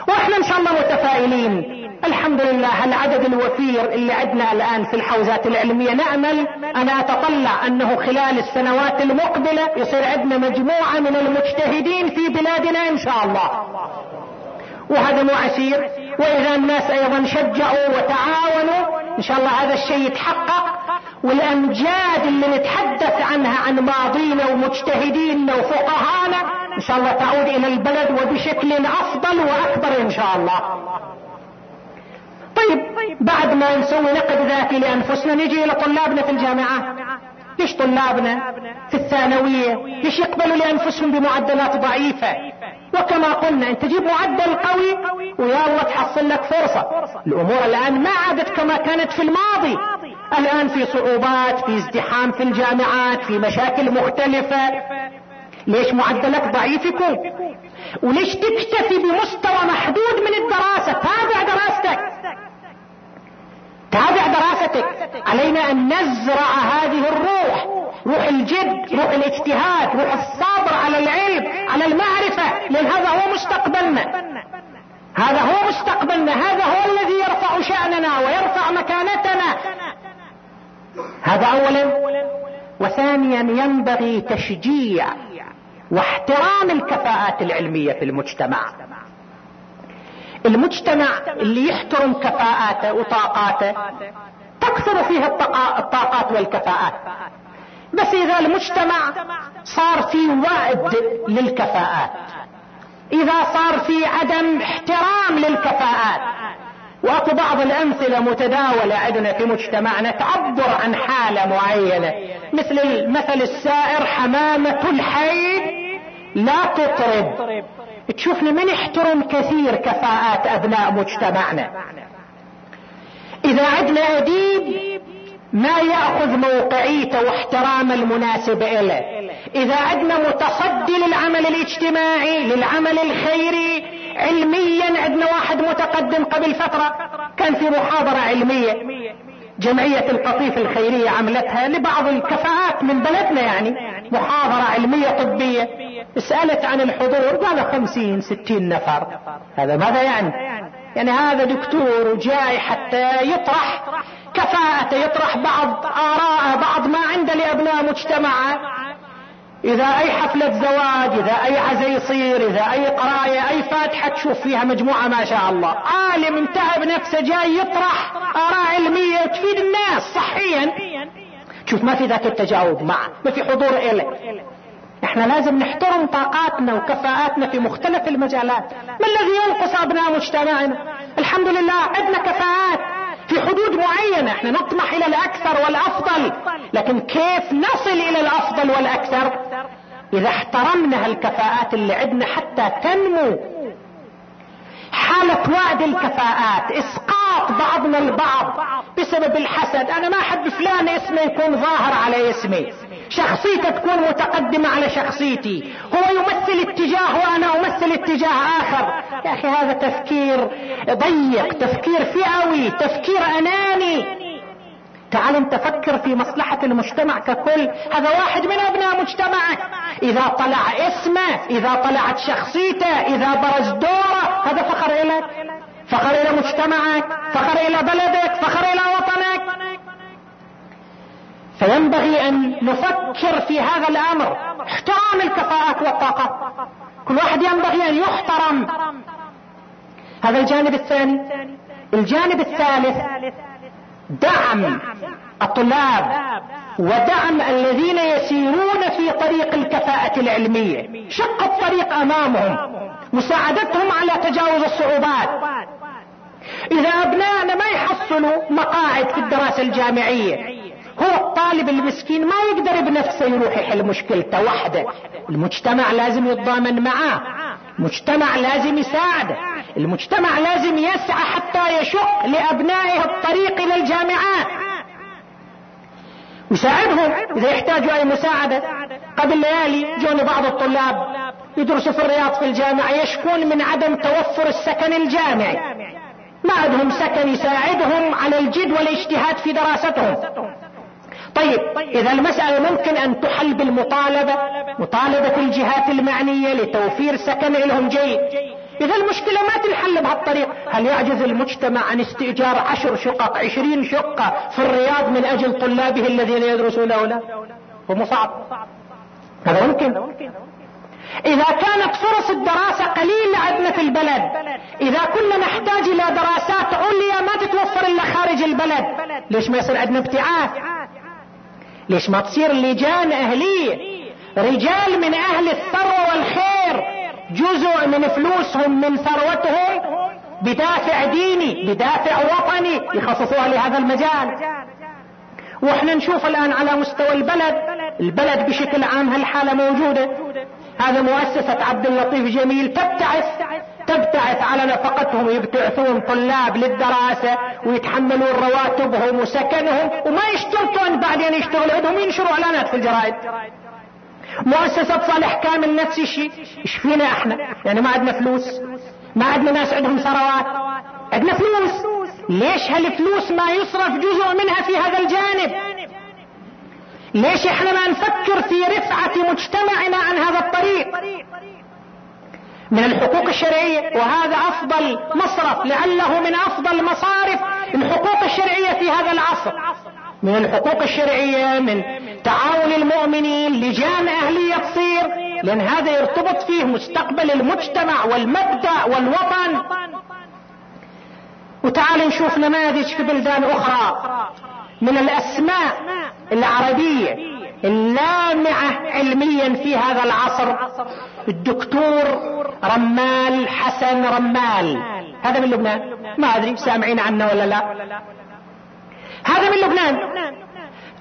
S1: وإحنا إن شاء الله متفائلين. الحمد لله العدد الوفير اللي عندنا الآن في الحوزات العلمية. نأمل أنا أتطلع أنه خلال السنوات المقبلة يصير عندنا مجموعة من المجتهدين في بلادنا إن شاء الله. وهذا مو عسير. وإذا الناس أيضا شجعوا وتعاونوا إن شاء الله هذا الشيء يتحقق. والأمجاد اللي نتحدث عنها عن ماضينا ومجتهديننا وفقهانا إن شاء الله تعود إلى البلد وبشكل أفضل وأكبر إن شاء الله. طيب بعد ما نسوي نقد ذاتي لأنفسنا نجي إلى طلابنا في الجامعات ليش طلابنا في الثانوية؟ ليش يقبلوا لأنفسهم بمعدلات ضعيفة؟ وكما قلنا أنت تجيب معدل قوي ويا الله تحصل لك فرصة. الأمور الآن ما عادت كما كانت في الماضي. الآن في صعوبات في ازدحام في الجامعات في مشاكل مختلفة. ليش معدلك ضعيف يكون؟ وليش تكتفي بمستوى محدود من الدراسة؟ تابع دراستك. تابع دراستك. علينا أن نزرع هذه الروح. روح الجد روح الاجتهاد روح الصبر على العلم على المعرفة. لأن هذا هو مستقبلنا. هذا هو مستقبلنا. هذا هو الذي يرفع شأننا ويرفع مكانتنا. هذا اولا. وثانيا ينبغي تشجيع واحترام الكفاءات العلمية في المجتمع. المجتمع اللي يحترم كفاءاته وطاقاته تكثر فيه الطاقات والكفاءات. بس إذا المجتمع صار في وعد للكفاءات إذا صار في عدم احترام للكفاءات وأكو بعض الأمثلة متداولة عندنا في مجتمعنا تعبر عن حالة معينة. مثل المثل السائر حمامة الحي لا تطرب. تشوفنا ما نحترم كثير كفاءات أبناء مجتمعنا. إذا عدنا أديب ما يأخذ موقعيته واحترام المناسب له إذا عدنا متصدي للعمل الاجتماعي للعمل الخيري علميا عندنا واحد متقدم قبل فترة كان في محاضرة علمية جمعية القطيف الخيرية عملتها لبعض الكفاءات من بلدنا يعني محاضرة علمية طبية سألت عن الحضور قال خمسين ستين نفر. هذا ماذا يعني؟ يعني هذا دكتور وجاي حتى يطرح كفاءته يطرح بعض آراءه بعض ما عنده لأبناء مجتمعه. إذا أي حفلة زواج إذا أي عزا يصير إذا أي قراية أي فاتحة تشوف فيها مجموعة ما شاء الله. عالم انتهى بنفسه جاي يطرح آراء علمية تفيد الناس صحيا. شوف ما في ذاك التجاوب معه ما في حضور إله إحنا لازم نحترم طاقاتنا وكفاءاتنا في مختلف المجالات. ما الذي ينقص أبناء مجتمعنا؟ الحمد لله عندنا كفاءات. في حدود معينة. إحنا نطمح إلى الأكثر والأفضل. لكن كيف نصل إلى الأفضل والأكثر؟ إذا احترمنا هالكفاءات اللي عندنا حتى تنمو. حالة وعد الكفاءات اسقاط بعضنا البعض بسبب الحسد. أنا ما أحب فلان اسمه يكون ظاهر على اسمي. شخصيته تكون متقدمة على شخصيتي. هو يمثل اتجاه وأنا أمثل اتجاه آخر. يا أخي هذا تفكير ضيق تفكير فئوي تفكير أناني. تعال أنت فكر في مصلحة المجتمع ككل. هذا واحد من أبناء مجتمعك. إذا طلع اسمه إذا طلعت شخصيته إذا برز دوره هذا فخر الك فخر إلى مجتمعك فخر إلى بلدك فخر إلى وطنك. فينبغي أن نفكر في هذا الأمر. احترام الكفاءات والطاقات كل واحد ينبغي أن يحترم. هذا الجانب الثاني. الجانب الثالث دعم الطلاب ودعم الذين يسيرون في طريق الكفاءة العلمية. شق الطريق أمامهم. مساعدتهم على تجاوز الصعوبات. إذا ابنائنا ما يحصلوا مقاعد في الدراسة الجامعية هو الطالب المسكين ما يقدر بنفسه يروح يحل مشكلته وحده. المجتمع لازم يتضامن معاه. المجتمع لازم يساعده. المجتمع لازم يسعى حتى يشق لأبنائه الطريق إلى الجامعات. يساعدهم إذا يحتاجوا أي مساعدة. قبل ليالي جوني بعض الطلاب يدرسوا في الرياض في الجامعة يشكون من عدم توفر السكن الجامعي. ما عندهم سكن يساعدهم على الجد والاجتهاد في دراستهم. طيب إذا المسألة ممكن أن تحل بالمطالبة مطالبة الجهات المعنية لتوفير سكن لهم جيد. إذا المشكلة ما تنحل بهالطريق. هل يعجز المجتمع عن استئجار عشر شقق عشرين شقة في الرياض من أجل طلابه الذين يدرسون هنا هو صعب هذا ممكن. إذا كانت فرص الدراسة قليلة عندنا في البلد. إذا كنا نحتاج إلى دراسات عليا ما تتوفر إلا خارج البلد. ليش ما يصير عندنا ابتعاث؟ ليش ما تصير لجان اهلية رجال من أهل الثروة والخير جزء من فلوسهم من ثروتهم بدافع ديني بدافع وطني يخصصوها لهذا المجال. وإحنا نشوف الآن على مستوى البلد. البلد بشكل عام هالحالة موجودة. هذا مؤسسة عبد اللطيف جميل تبتعث تبتعث على نفقتهم يبتعثون طلاب للدراسة ويتحملون رواتبهم وسكنهم وما يشترطوا أن بعدين يشتغلوا عندهم ينشروا إعلانات في الجرائد. مؤسسة صالح كامل نفس الشيء. إيش فينا إحنا؟ يعني ما عندنا فلوس. ما عندنا ناس عندهم ثروات. عندنا فلوس. ليش هالفلوس ما يصرف جزء منها في هذا الجانب؟ ليش إحنا ما نفكر في رفعة مجتمعنا عن هذا الطريق؟ من الحقوق الشرعية وهذا أفضل مصرف لعله من أفضل مصارف الحقوق الشرعية في هذا العصر. من الحقوق الشرعية من تعاون المؤمنين لجان أهلية تصير لأن هذا يرتبط فيه مستقبل المجتمع والمبدأ والوطن. وتعال نشوف نماذج في بلدان أخرى. من الأسماء العربية اللامعة علميا في هذا العصر الدكتور رمال حسن رمال. هذا من لبنان. ما أدري سامعين عنه ولا لا؟ هذا من لبنان.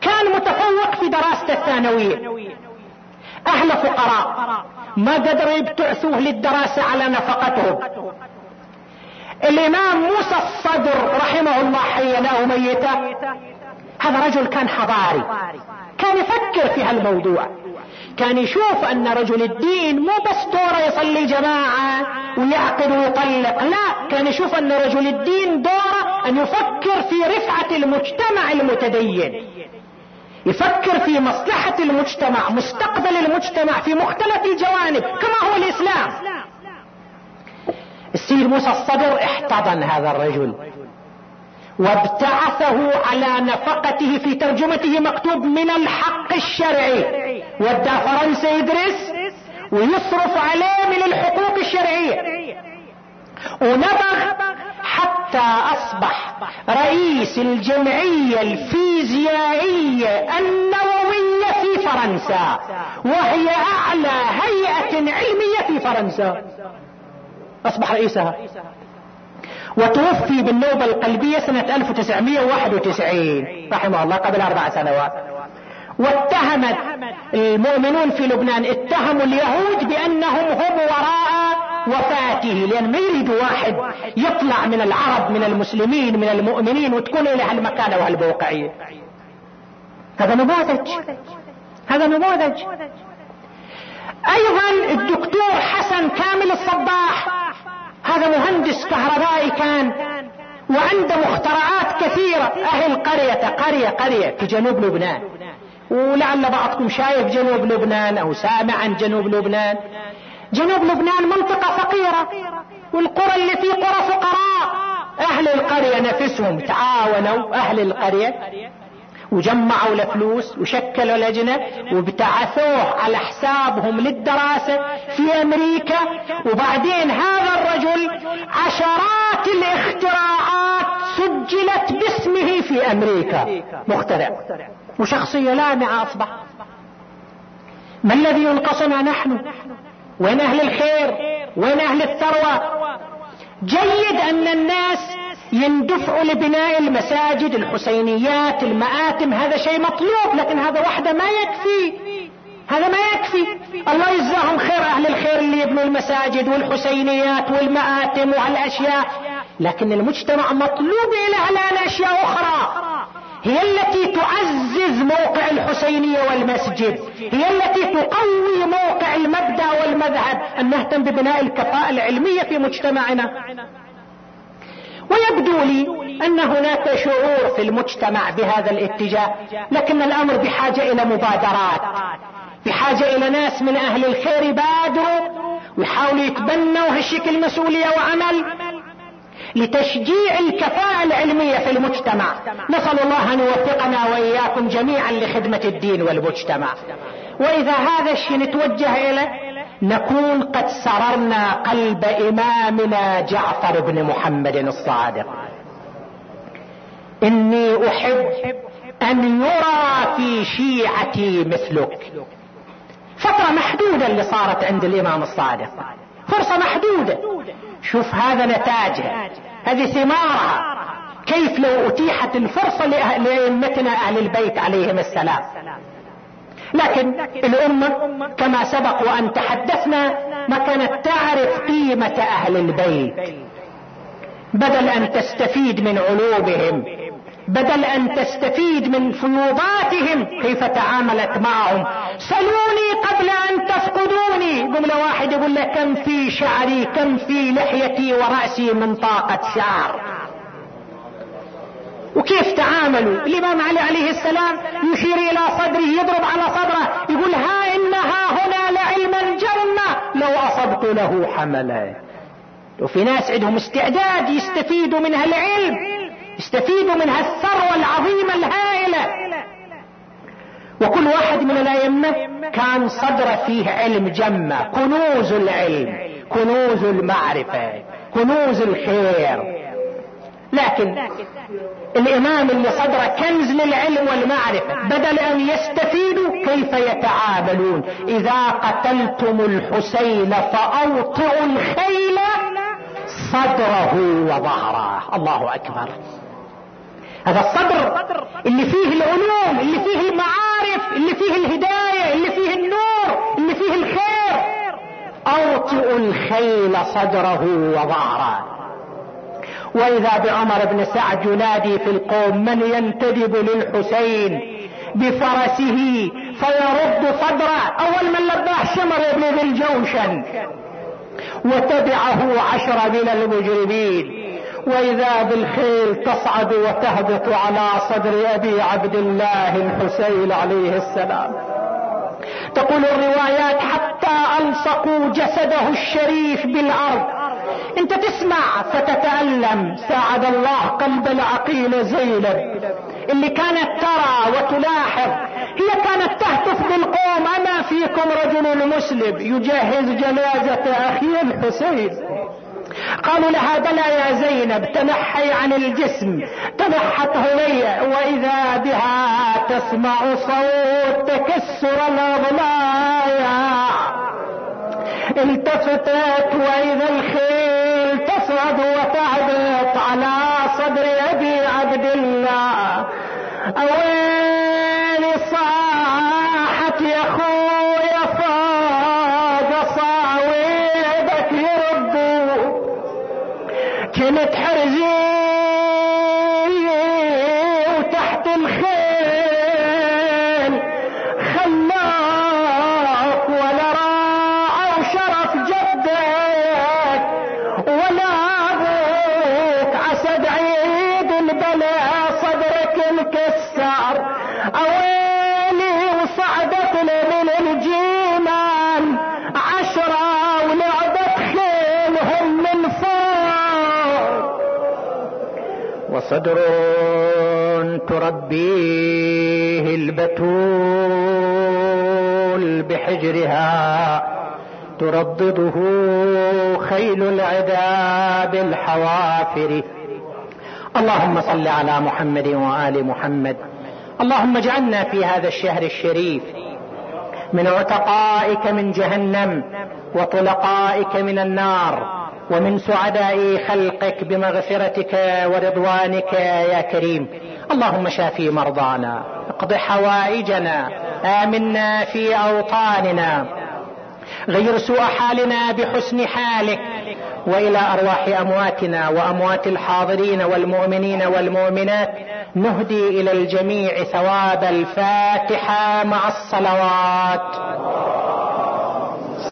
S1: كان متفوق في دراسته الثانوية. أهل فقراء. ما قدروا يبتعثوه للدراسة على نفقتهم. الإمام موسى الصدر رحمه الله حيناه ميتا. هذا رجل كان حضاري كان يفكر في هالموضوع كان يشوف أن رجل الدين مو بس دوره يصلي جماعة ويعقد ويطلق لا كان يشوف أن رجل الدين دوره أن يفكر في رفعة المجتمع المتدين يفكر في مصلحة المجتمع مستقبل المجتمع في مختلف الجوانب كما هو الإسلام. السيد موسى الصدر احتضن هذا الرجل. وابتعثه على نفقته في ترجمته مكتوب من الحق الشرعي. ودى فرنسا يدرس ويصرف عليه من الحقوق الشرعية. ونبغ حتى أصبح رئيس الجمعية الفيزيائية النووية في فرنسا. وهي أعلى هيئة علمية في فرنسا. أصبح رئيسها. وتوفي بالنوبة القلبية سنة 1991 رحمه الله قبل أربع سنوات. واتهمت المؤمنون في لبنان اتهموا اليهود بأنهم هم وراء وفاته لأن ما يريدوا واحد يطلع من العرب من المسلمين من المؤمنين وتكون له المكانة وهالموقعية هذا نموذج. هذا نموذج. أيضا الدكتور حسن كامل الصباح هذا مهندس كهربائي كان وعنده مخترعات كثيرة. أهل قرية قرية قرية في جنوب لبنان. ولعل بعضكم شايف جنوب لبنان أو سامع عن جنوب لبنان. جنوب لبنان منطقة فقيرة والقرى اللي فيه قرى فقراء. أهل القرية نفسهم تعاونوا أهل القرية وجمعوا له فلوس وشكلوا لجنة وابتعثوه على حسابهم للدراسة في أمريكا. وبعدين هذا الرجل عشرات الاختراعات سجلت باسمه في أمريكا. مخترع. وشخصية لامعة أصبح. ما الذي ينقصنا نحن؟ وين أهل الخير؟ وين أهل الثروة؟ جيد أن الناس يندفعوا لبناء المساجد الحسينيات المآتم. هذا شيء مطلوب لكن هذا وحده ما يكفي. هذا ما يكفي. الله يجزاهم خير أهل الخير اللي يبنوا المساجد والحسينيات والمآتم وهالأشياء. لكن المجتمع مطلوب له الآن أشياء أخرى. هي التي تعزز موقع الحسينية والمسجد. هي التي تقوي موقع المبدأ والمذهب. أن نهتم ببناء الكفاءة العلمية في مجتمعنا. ويبدو لي أن هناك شعور في المجتمع بهذا الاتجاه لكن الأمر بحاجة إلى مبادرات بحاجة إلى ناس من أهل الخير يبادروا ويحاولوا يتبنوا هالشكل مسؤولية وعمل لتشجيع الكفاءة العلمية في المجتمع. نسأل الله أن يوفقنا وإياكم جميعا لخدمة الدين والمجتمع. وإذا هذا الشيء نتوجه إليه نكون قد سررنا قلب إمامنا جعفر بن محمد الصادق. إني أحب أن يرى في شيعتي مثلك. فترة محدودة اللي صارت عند الإمام الصادق. فرصة محدودة. شوف هذا نتاجها هذه ثمارها كيف لو أتيحت الفرصة لأئمتنا أهل البيت عليهم السلام. لكن الأمة كما سبق وان تحدثنا ما كانت تعرف قيمة أهل البيت. بدل أن تستفيد من علومهم بدل أن تستفيد من فيوضاتهم كيف تعاملت معهم. سلوني قبل أن تفقدوني. جملة واحد يقول لك كم في شعري كم في لحيتي ورأسي من طاقة شعر. وكيف تعاملوا؟ الامام علي عليه السلام يشير إلى صدره يضرب على صدره يقول ها انها هنا لعلم الجنة لو أصبت له حملا. وفي ناس عندهم استعداد يستفيدوا من هالعلم يستفيدوا من هالثروة العظيمة الهائلة. وكل واحد من الأئمة كان صدر فيه علم جمة كنوز العلم كنوز المعرفة كنوز الخير. لكن الإمام اللي صدره كنز للعلم والمعرفة بدل أن يستفيدوا كيف يتعاملون؟ إذا قتلتم الحسين فاوطئوا الخيل صدره وظهره. الله أكبر. هذا الصدر اللي فيه العلوم اللي فيه المعارف اللي فيه الهداية اللي فيه النور اللي فيه الخير. اوطئ الخيل صدره وظهره. وإذا بعمر بن سعد ينادي في القوم من ينتدب للحسين بفرسه فيرد صدره. أول من لباه شمر بن ذي الجوشن. وتبعه عشر من المجرمين. وإذا بالخيل تصعد وتهبط على صدر أبي عبد الله الحسين عليه السلام. تقول الروايات حتى ألصقوا جسده الشريف بالأرض. انت تسمع فتتألم. ساعد الله قلب العقيل زينب. اللي كانت ترى وتلاحظ هي كانت تهتف بالقوم اما فيكم رجل مسلم يجهز جنازة أخي الحسين. قالوا لها بلى يا زينب تنحي عن الجسم. تنحت هوية وإذا بها تسمع صوت تكسر الاضلاع التفتت وإذا الخيل تصعد وتعبت على صدر ابي عبد الله. اوين صدر تربيه البتول بحجرها. تردده خيل العدا بالحوافر اللهم صل على محمد وآل محمد. اللهم اجعلنا في هذا الشهر الشريف من عتقائك من جهنم وطلقائك من النار ومن سعداء خلقك بمغفرتك ورضوانك يا كريم. اللهم شافي مرضانا اقض حوائجنا آمنا في أوطاننا. غير سوء حالنا بحسن حالك. وإلى أرواح أمواتنا وأموات الحاضرين والمؤمنين والمؤمنات نهدي إلى الجميع ثواب الفاتحة مع الصلوات.